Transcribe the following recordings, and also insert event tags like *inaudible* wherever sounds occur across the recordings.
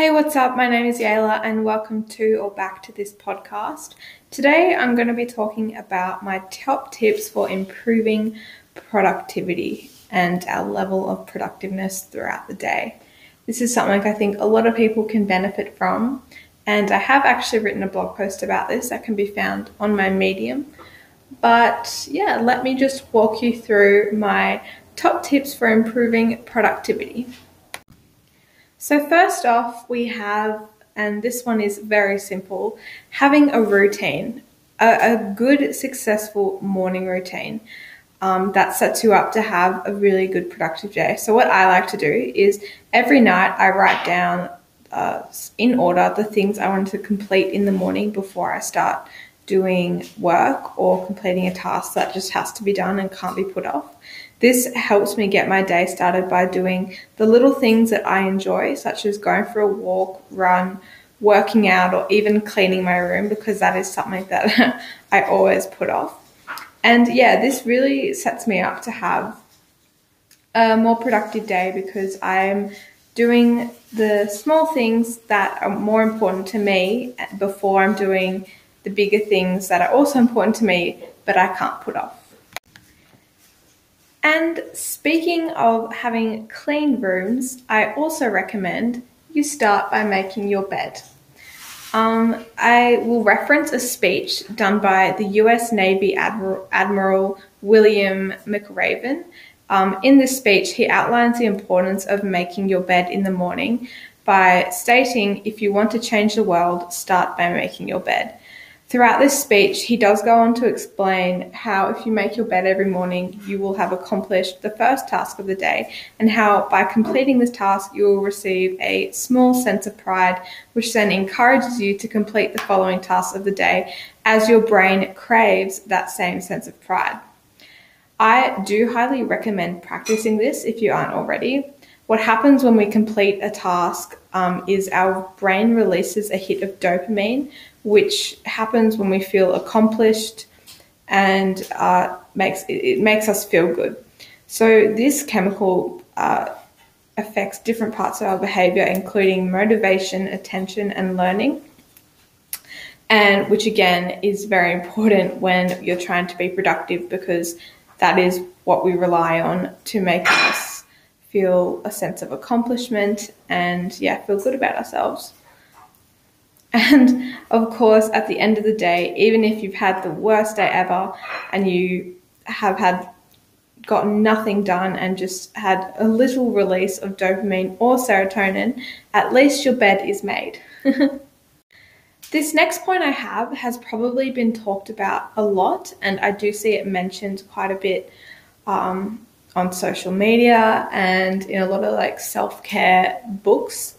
Hey, what's up? My name is Yayla, and welcome to or back to this podcast. Today, I'm going to be talking about my top tips for improving productivity and our level of productiveness throughout the day. This is something I think a lot of people can benefit from, and I have actually written a blog post about this that can be found on my Medium. But yeah, let me just walk you through my top tips for improving productivity. So, first off, we have, and this one is very simple, having a routine, a, a good, successful morning routine. Um, that sets you up to have a really good productive day. So, what I like to do is every night I write down uh, in order the things I want to complete in the morning before I start doing work or completing a task that just has to be done and can't be put off. This helps me get my day started by doing the little things that I enjoy, such as going for a walk, run, working out, or even cleaning my room, because that is something that *laughs* I always put off. And yeah, this really sets me up to have a more productive day because I'm doing the small things that are more important to me before I'm doing the bigger things that are also important to me, but I can't put off. And speaking of having clean rooms, I also recommend you start by making your bed. Um, I will reference a speech done by the US Navy Admiral, Admiral William McRaven. Um, in this speech, he outlines the importance of making your bed in the morning by stating if you want to change the world, start by making your bed. Throughout this speech, he does go on to explain how if you make your bed every morning, you will have accomplished the first task of the day, and how by completing this task, you will receive a small sense of pride, which then encourages you to complete the following tasks of the day as your brain craves that same sense of pride. I do highly recommend practicing this if you aren't already. What happens when we complete a task um, is our brain releases a hit of dopamine, which happens when we feel accomplished and uh, makes it makes us feel good. So this chemical uh, affects different parts of our behavior, including motivation, attention, and learning. And which again is very important when you're trying to be productive because that is what we rely on to make us feel a sense of accomplishment and yeah, feel good about ourselves. And of course, at the end of the day, even if you've had the worst day ever and you have had got nothing done and just had a little release of dopamine or serotonin, at least your bed is made. *laughs* this next point I have has probably been talked about a lot, and I do see it mentioned quite a bit um, on social media and in a lot of like self care books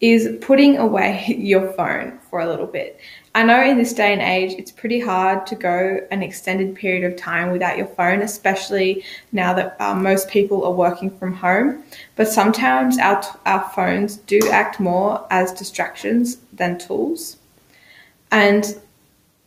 is putting away *laughs* your phone for a little bit. I know in this day and age, it's pretty hard to go an extended period of time without your phone, especially now that uh, most people are working from home. But sometimes our, our phones do act more as distractions than tools. And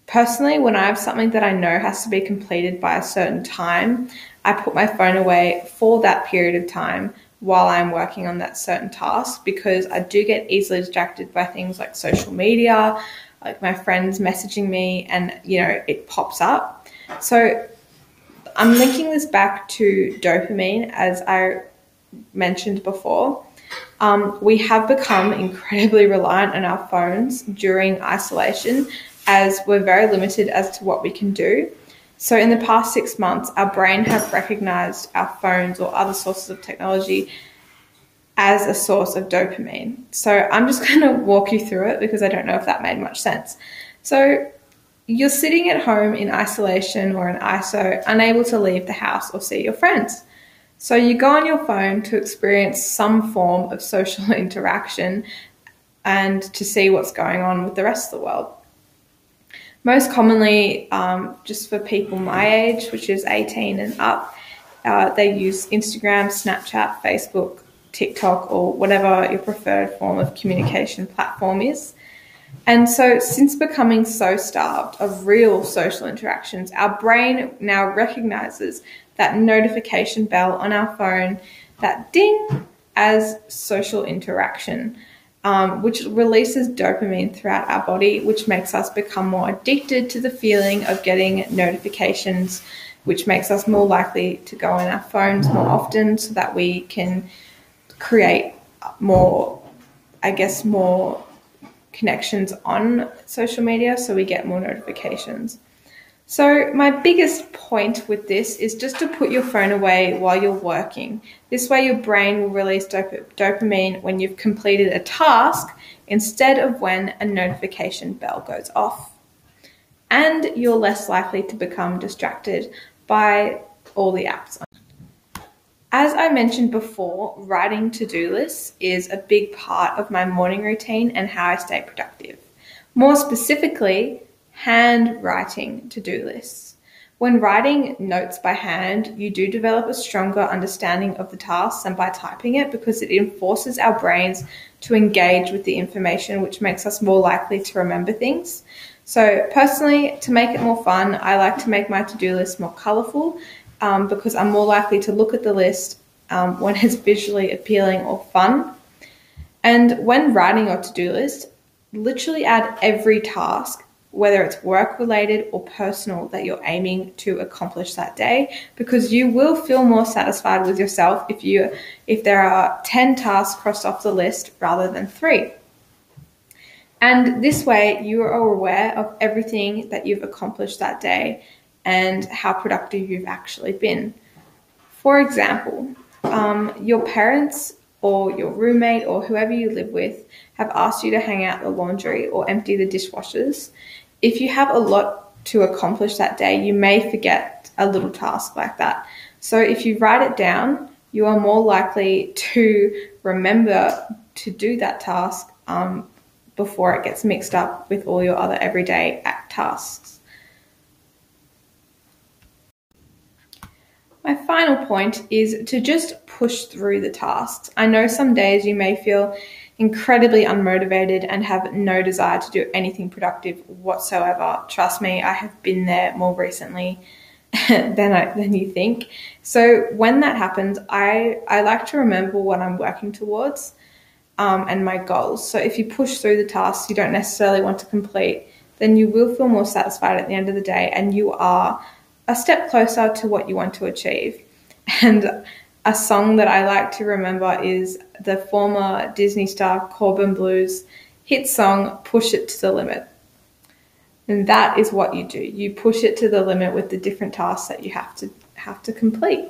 personally, when I have something that I know has to be completed by a certain time, I put my phone away for that period of time while I'm working on that certain task because I do get easily distracted by things like social media, like my friends messaging me, and you know, it pops up. So I'm linking this back to dopamine, as I mentioned before. Um, we have become incredibly reliant on our phones during isolation as we're very limited as to what we can do. So, in the past six months, our brain have recognized our phones or other sources of technology as a source of dopamine. So, I'm just *laughs* going to walk you through it because I don't know if that made much sense. So, you're sitting at home in isolation or in ISO, unable to leave the house or see your friends. So, you go on your phone to experience some form of social *laughs* interaction and to see what's going on with the rest of the world. Most commonly, um, just for people my age, which is 18 and up, uh, they use Instagram, Snapchat, Facebook, TikTok, or whatever your preferred form of communication platform is. And so, since becoming so starved of real social interactions, our brain now recognizes that notification bell on our phone, that ding, as social interaction. Um, which releases dopamine throughout our body, which makes us become more addicted to the feeling of getting notifications, which makes us more likely to go on our phones more often so that we can create more, I guess, more connections on social media so we get more notifications. So, my biggest point with this is just to put your phone away while you're working. This way, your brain will release dop- dopamine when you've completed a task instead of when a notification bell goes off. And you're less likely to become distracted by all the apps. As I mentioned before, writing to do lists is a big part of my morning routine and how I stay productive. More specifically, handwriting to do lists. When writing notes by hand, you do develop a stronger understanding of the tasks than by typing it because it enforces our brains to engage with the information, which makes us more likely to remember things. So, personally, to make it more fun, I like to make my to do list more colourful um, because I'm more likely to look at the list um, when it's *laughs* visually appealing or fun. And when writing your to do list, literally add every task whether it's work related or personal that you're aiming to accomplish that day because you will feel more satisfied with yourself if you if there are 10 tasks crossed off the list rather than 3 and this way you are aware of everything that you've accomplished that day and how productive you've actually been. For example um, your parents or your roommate or whoever you live with have asked you to hang out the laundry or empty the dishwashers, if you have a lot to accomplish that day, you may forget a little task like that. So if you write it down, you are more likely to remember to do that task um, before it gets mixed up with all your other everyday tasks. My final point is to just push through the tasks. I know some days you may feel incredibly unmotivated and have no desire to do anything productive whatsoever. Trust me, I have been there more recently *laughs* than I, than you think. So when that happens, I I like to remember what I'm working towards um, and my goals. So if you push through the tasks you don't necessarily want to complete, then you will feel more satisfied at the end of the day, and you are a step closer to what you want to achieve. *laughs* And a song that I like to remember is the former Disney star Corbin Bleu's hit song Push It to the Limit. And that is what you do. You push it to the limit with the different tasks that you have to have to complete.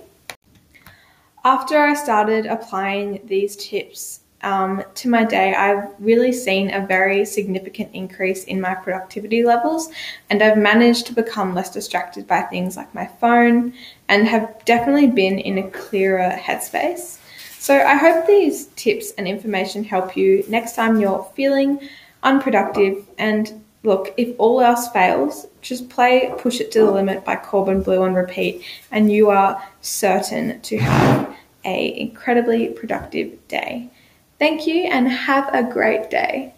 After I started applying these tips um, to my day, I've really seen a very significant increase in my productivity levels, and I've managed to become less distracted by things like my phone and have definitely been in a clearer headspace. So, I hope these tips and information help you next time you're feeling unproductive. And look, if all else fails, just play Push It to the Limit by Corbin Bleu on repeat, and you are certain to have a incredibly productive day. Thank you and have a great day.